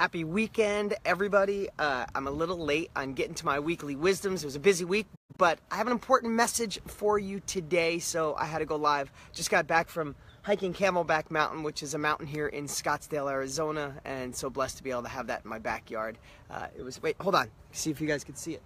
Happy weekend, everybody. Uh, I'm a little late on getting to my weekly wisdoms. It was a busy week, but I have an important message for you today, so I had to go live. Just got back from hiking Camelback Mountain, which is a mountain here in Scottsdale, Arizona, and so blessed to be able to have that in my backyard. Uh, it was, wait, hold on, see if you guys can see it.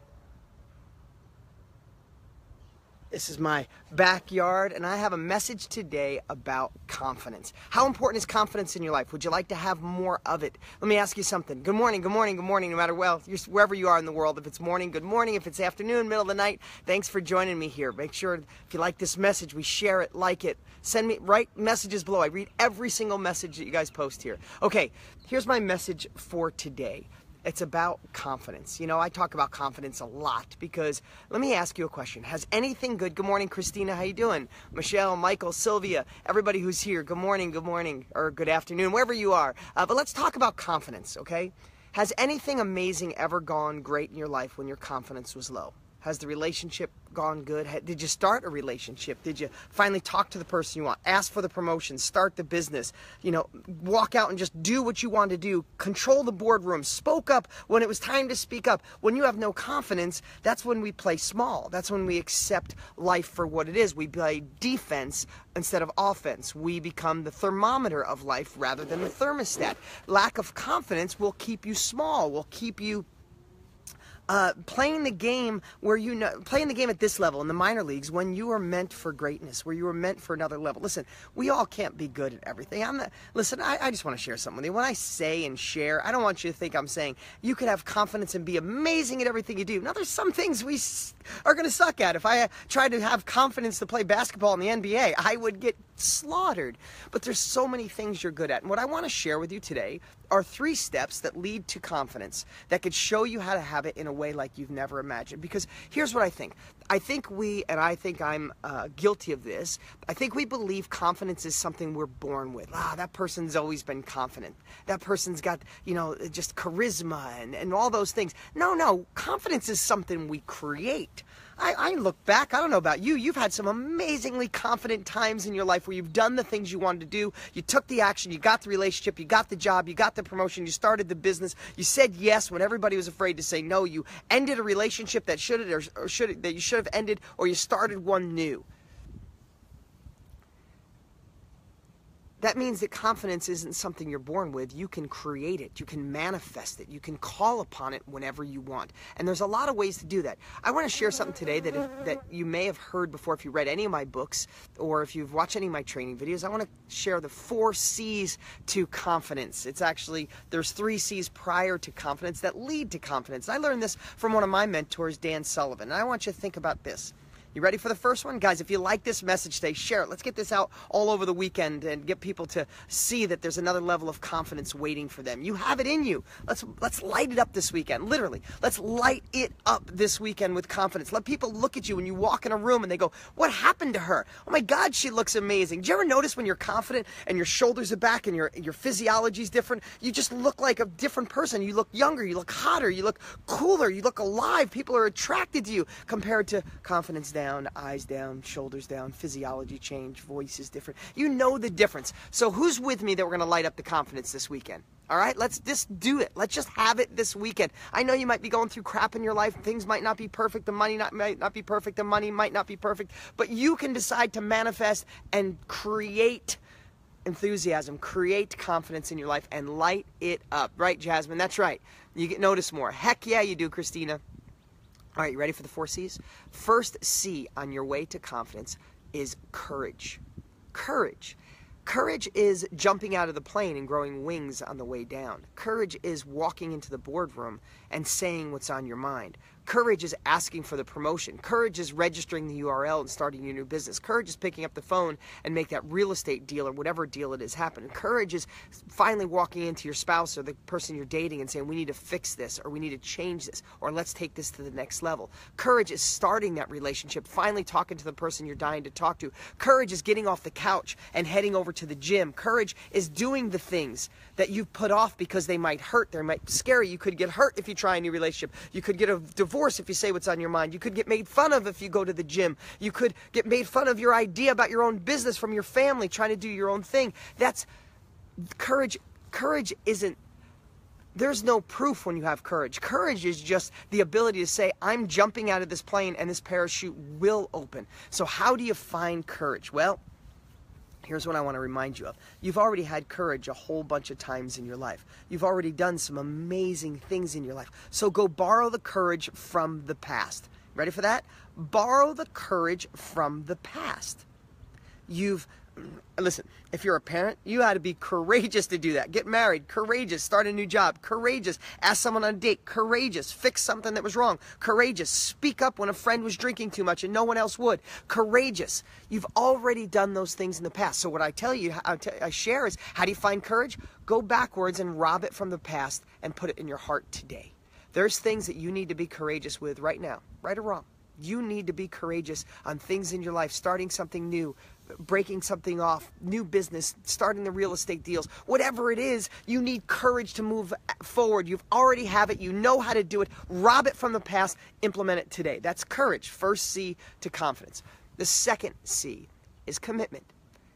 This is my backyard, and I have a message today about confidence. How important is confidence in your life? Would you like to have more of it? Let me ask you something. Good morning, good morning, good morning, no matter well, wherever you are in the world. If it's morning, good morning. If it's afternoon, middle of the night, thanks for joining me here. Make sure if you like this message, we share it, like it. Send me, write messages below. I read every single message that you guys post here. Okay, here's my message for today it's about confidence. You know, I talk about confidence a lot because let me ask you a question. Has anything good? Good morning, Christina. How you doing? Michelle, Michael, Sylvia, everybody who's here. Good morning, good morning, or good afternoon, wherever you are. Uh, but let's talk about confidence, okay? Has anything amazing ever gone great in your life when your confidence was low? Has the relationship gone good? Did you start a relationship? Did you finally talk to the person you want? Ask for the promotion, start the business, you know, walk out and just do what you want to do, control the boardroom, spoke up when it was time to speak up. When you have no confidence, that's when we play small. That's when we accept life for what it is. We play defense instead of offense. We become the thermometer of life rather than the thermostat. Lack of confidence will keep you small, will keep you uh, playing the game where you know playing the game at this level in the minor leagues when you are meant for greatness where you are meant for another level. Listen we all can't be good at everything. I'm not listen i, I just want to share something with you. When i say and share i don't want you to think i'm saying you could have confidence and be amazing at everything you do. Now there's some things we are going to suck at. If i tried to have confidence to play basketball in the nba i would get slaughtered. But there's so many things you're good at. And what i want to share with you today are three steps that lead to confidence that could show you how to have it in a way like you've never imagined. Because here's what I think I think we, and I think I'm uh, guilty of this, I think we believe confidence is something we're born with. Ah, that person's always been confident. That person's got, you know, just charisma and, and all those things. No, no, confidence is something we create. I, I, look back, I don't know about you, you've had some amazingly confident times in your life where you've done the things you wanted to do. You took the action, you got the relationship, you got the job, you got the promotion, you started the business, you said yes when everybody was afraid to say no. You ended a relationship that should have or should that you should have ended, or you started one new. That means that confidence isn't something you're born with. You can create it, you can manifest it, you can call upon it whenever you want. And there's a lot of ways to do that. I want to share something today that, if, that you may have heard before if you read any of my books or if you've watched any of my training videos. I want to share the four C's to confidence. It's actually, there's three C's prior to confidence that lead to confidence. I learned this from one of my mentors, Dan Sullivan. And I want you to think about this. You ready for the first one? Guys, if you like this message today, share it. Let's get this out all over the weekend and get people to see that there's another level of confidence waiting for them. You have it in you. Let's let's light it up this weekend. Literally. Let's light it up this weekend with confidence. Let people look at you when you walk in a room and they go, "What happened to her? Oh my god, she looks amazing." Do you ever notice when you're confident and your shoulders are back and your your physiology is different, you just look like a different person. You look younger, you look hotter, you look cooler, you look alive. People are attracted to you compared to confidence down down, eyes down, shoulders down, physiology change, voice is different. You know the difference. So who's with me that we're going to light up the confidence this weekend? All right, let's just do it. Let's just have it this weekend. I know you might be going through crap in your life. Things might not be perfect. The money not, might not be perfect. The money might not be perfect. But you can decide to manifest and create enthusiasm, create confidence in your life, and light it up. Right, Jasmine? That's right. You get notice more. Heck yeah, you do, Christina. All right, you ready for the four C's? First C on your way to confidence is courage. Courage. Courage is jumping out of the plane and growing wings on the way down. Courage is walking into the boardroom and saying what's on your mind. Courage is asking for the promotion. Courage is registering the URL and starting your new business. Courage is picking up the phone and make that real estate deal or whatever deal it is happen. Courage is finally walking into your spouse or the person you're dating and saying, we need to fix this or we need to change this or let's take this to the next level. Courage is starting that relationship, finally talking to the person you're dying to talk to. Courage is getting off the couch and heading over to the gym. Courage is doing the things that you've put off because they might hurt, they might scare you. You could get hurt if you try a new relationship. You could get a divorce divorce if you say what's on your mind. You could get made fun of if you go to the gym. You could get made fun of your idea about your own business from your family trying to do your own thing. That's courage. Courage isn't there's no proof when you have courage. Courage is just the ability to say, I'm jumping out of this plane and this parachute will open. So, how do you find courage? Well, Here's what I want to remind you of. You've already had courage a whole bunch of times in your life. You've already done some amazing things in your life. So go borrow the courage from the past. Ready for that? Borrow the courage from the past. You've listen, if you're a parent, you had to be courageous to do that. Get married, courageous. Start a new job, courageous. Ask someone on a date, courageous. Fix something that was wrong, courageous. Speak up when a friend was drinking too much and no one else would, courageous. You've already done those things in the past. So what I tell you, I share is, how do you find courage? Go backwards and rob it from the past and put it in your heart today. There's things that you need to be courageous with right now, right or wrong. You need to be courageous on things in your life, starting something new, breaking something off, new business, starting the real estate deals, whatever it is, you need courage to move forward. You've already have it, you know how to do it. Rob it from the past, implement it today. That's courage. First C to confidence. The second C is commitment.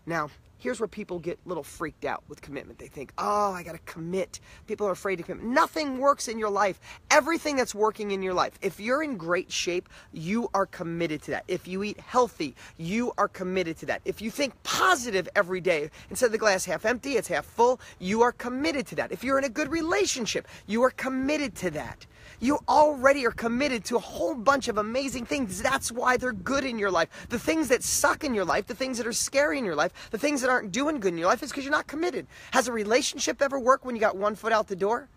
Now, here's where people get a little freaked out with commitment. They think, oh, I got to commit. People are afraid to commit. Nothing works in your life. Everything that's working in your life. If you're in great shape, you are committed to that. If you eat healthy, you are committed to that. If you think positive every day, instead of the glass half empty, it's half full, you are committed to that. If you're in a good relationship, you are committed to that. You already are committed to a whole bunch of amazing things. That's why they're good in your life. The things that suck in your life, the things that are scary in your life, the things that aren't doing good in your life is because you're not committed. Has a relationship ever worked when you got one foot out the door?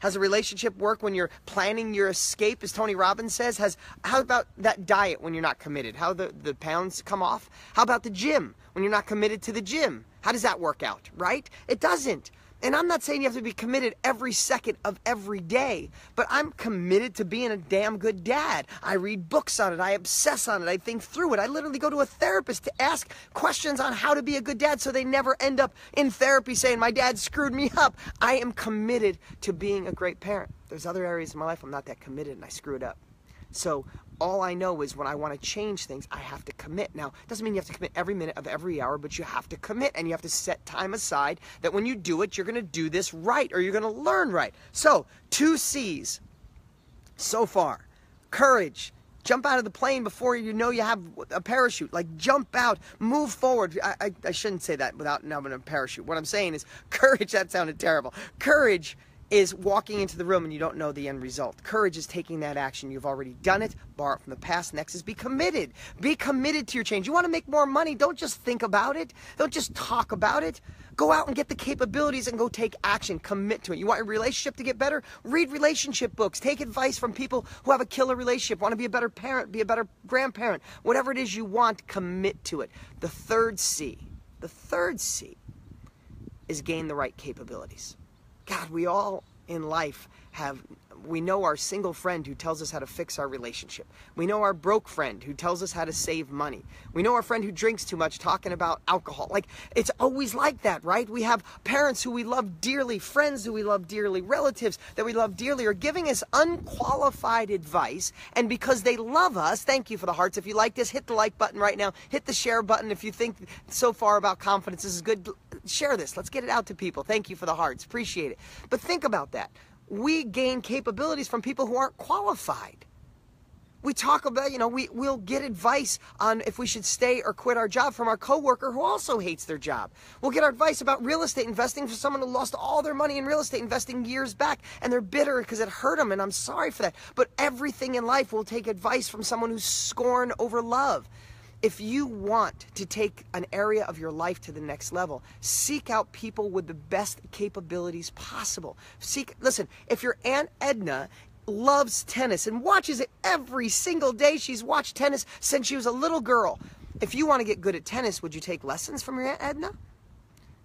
Has a relationship work when you're planning your escape, as Tony Robbins says? Has how about that diet when you're not committed? How the, the pounds come off? How about the gym when you're not committed to the gym? How does that work out, right? It doesn't. And I'm not saying you have to be committed every second of every day, but I'm committed to being a damn good dad. I read books on it, I obsess on it, I think through it. I literally go to a therapist to ask questions on how to be a good dad so they never end up in therapy saying, My dad screwed me up. I am committed to being a great parent. There's other areas in my life I'm not that committed and I screw it up. So all I know is when I want to change things, I have to commit. Now, it doesn't mean you have to commit every minute of every hour, but you have to commit and you have to set time aside that when you do it, you're going to do this right or you're going to learn right. So, two C's so far courage. Jump out of the plane before you know you have a parachute. Like, jump out, move forward. I, I, I shouldn't say that without having a parachute. What I'm saying is courage. That sounded terrible. Courage is walking into the room and you don't know the end result. Courage is taking that action. You've already done it. Borrow it from the past. Next is be committed. Be committed to your change. You want to make more money? Don't just think about it. Don't just talk about it. Go out and get the capabilities and go take action. Commit to it. You want your relationship to get better? Read relationship books. Take advice from people who have a killer relationship. Want to be a better parent, be a better grandparent. Whatever it is you want, commit to it. The third C, the third C is gain the right capabilities. God, we all in life have we know our single friend who tells us how to fix our relationship. We know our broke friend who tells us how to save money. We know our friend who drinks too much talking about alcohol. Like it's always like that, right? We have parents who we love dearly, friends who we love dearly, relatives that we love dearly are giving us unqualified advice. And because they love us, thank you for the hearts. If you like this, hit the like button right now. Hit the share button if you think so far about confidence this is good. Share this. Let's get it out to people. Thank you for the hearts. Appreciate it. But think about that we gain capabilities from people who aren't qualified. We talk about, you know, we, we'll get advice on if we should stay or quit our job from our coworker who also hates their job. We'll get our advice about real estate investing from someone who lost all their money in real estate investing years back and they're bitter because it hurt them and I'm sorry for that. But everything in life will take advice from someone who's scorn over love if you want to take an area of your life to the next level, seek out people with the best capabilities possible. Seek, listen, if your Aunt Edna loves tennis and watches it every single day, she's watched tennis since she was a little girl. If you want to get good at tennis, would you take lessons from your Aunt Edna?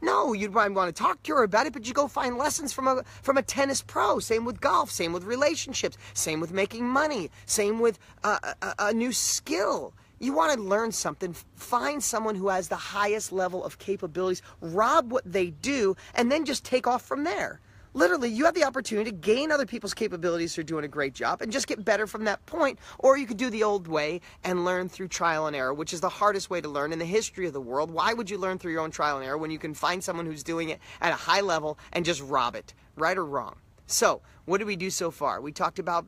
No, you'd want to talk to her about it, but you go find lessons from a from a tennis pro. Same with golf. Same with relationships. Same with making money. Same with uh, a, a new skill. You want to learn something, find someone who has the highest level of capabilities, rob what they do, and then just take off from there. Literally, you have the opportunity to gain other people's capabilities who are doing a great job and just get better from that point. Or you could do the old way and learn through trial and error, which is the hardest way to learn in the history of the world. Why would you learn through your own trial and error when you can find someone who's doing it at a high level and just rob it, right or wrong? So, what did we do so far? We talked about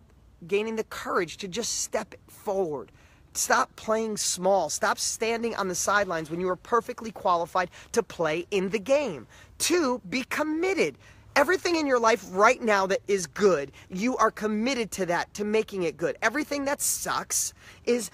gaining the courage to just step forward. Stop playing small. Stop standing on the sidelines when you are perfectly qualified to play in the game. Two, be committed. Everything in your life right now that is good, you are committed to that, to making it good. Everything that sucks is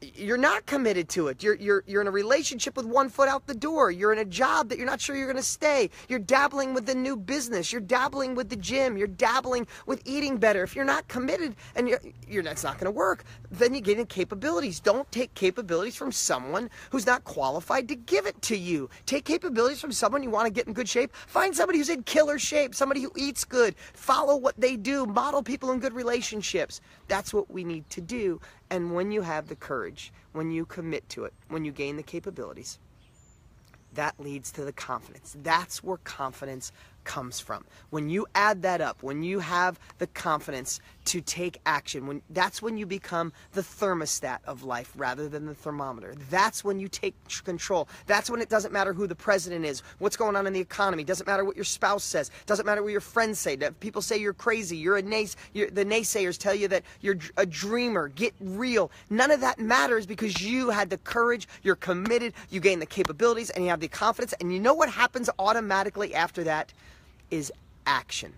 you're not committed to it. You're, you're, you're in a relationship with one foot out the door. You're in a job that you're not sure you're going to stay. You're dabbling with the new business. You're dabbling with the gym. You're dabbling with eating better. If you're not committed and you're, you're that's not going to work, then you get in capabilities. Don't take capabilities from someone who's not qualified to give it to you. Take capabilities from someone you want to get in good shape. Find somebody who's in killer shape, somebody who eats good. Follow what they do. Model people in good relationships. That's what we need to do. And when you have the courage, when you commit to it, when you gain the capabilities, that leads to the confidence. That's where confidence comes from. When you add that up, when you have the confidence to take action, when that's when you become the thermostat of life rather than the thermometer. That's when you take control. That's when it doesn't matter who the president is, what's going on in the economy, doesn't matter what your spouse says, doesn't matter what your friends say. People say you're crazy, you're a nays, you're, the naysayers tell you that you're a dreamer. Get real. None of that matters because you had the courage, you're committed, you gain the capabilities, and you have the confidence. And you know what happens automatically after that? Is action.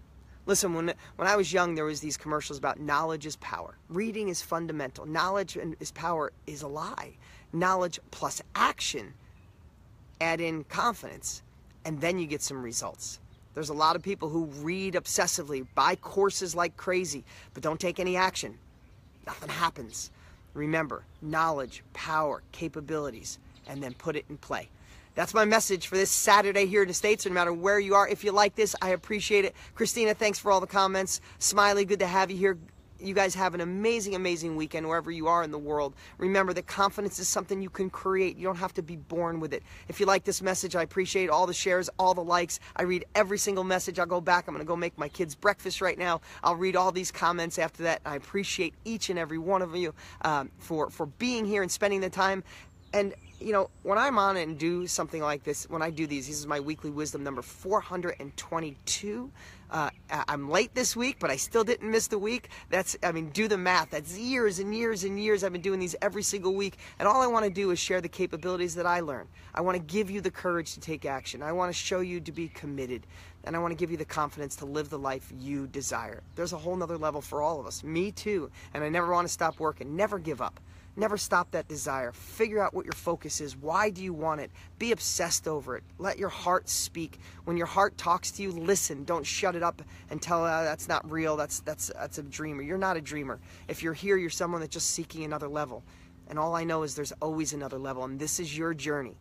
Listen, when, when I was young, there was these commercials about knowledge is power. Reading is fundamental. Knowledge is power is a lie. Knowledge plus action, add in confidence, and then you get some results. There's a lot of people who read obsessively, buy courses like crazy, but don't take any action. Nothing happens. Remember, knowledge, power, capabilities, and then put it in play. That's my message for this Saturday here in the States, no matter where you are. If you like this, I appreciate it. Christina, thanks for all the comments. Smiley, good to have you here. You guys have an amazing, amazing weekend wherever you are in the world. Remember that confidence is something you can create. You don't have to be born with it. If you like this message, I appreciate all the shares, all the likes. I read every single message. I'll go back. I'm going to go make my kids breakfast right now. I'll read all these comments after that. I appreciate each and every one of you um, for, for being here and spending the time. And you know, when I'm on and do something like this, when I do these, this is my weekly wisdom number 422. Uh, I'm late this week, but I still didn't miss the week. That's, I mean, do the math. That's years and years and years. I've been doing these every single week. And all I want to do is share the capabilities that I learn. I want to give you the courage to take action. I want to show you to be committed. And I want to give you the confidence to live the life you desire. There's a whole nother level for all of us. Me too. And I never want to stop working. Never give up. Never stop that desire. Figure out what your focus is. Why do you want it? Be obsessed over it. Let your heart speak. When your heart talks to you, listen. Don't shut it up and tell uh, that's not real. That's that's that's a dreamer. You're not a dreamer. If you're here, you're someone that's just seeking another level. And all I know is there's always another level, and this is your journey.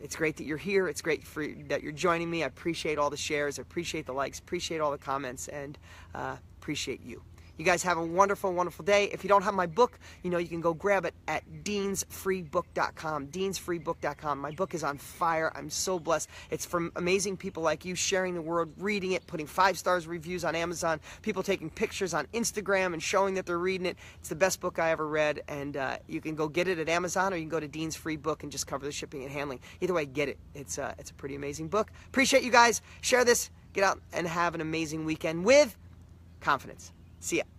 It's great that you're here. It's great for, that you're joining me. I appreciate all the shares. I appreciate the likes. Appreciate all the comments, and uh, appreciate you. You guys have a wonderful, wonderful day. If you don't have my book, you know, you can go grab it at deansfreebook.com. Deansfreebook.com. My book is on fire. I'm so blessed. It's from amazing people like you sharing the word, reading it, putting five stars reviews on Amazon, people taking pictures on Instagram and showing that they're reading it. It's the best book I ever read, and uh, you can go get it at Amazon or you can go to Dean's Free Book and just cover the shipping and handling. Either way, get it. It's, uh, it's a pretty amazing book. Appreciate you guys. Share this. Get out and have an amazing weekend with confidence. See ya.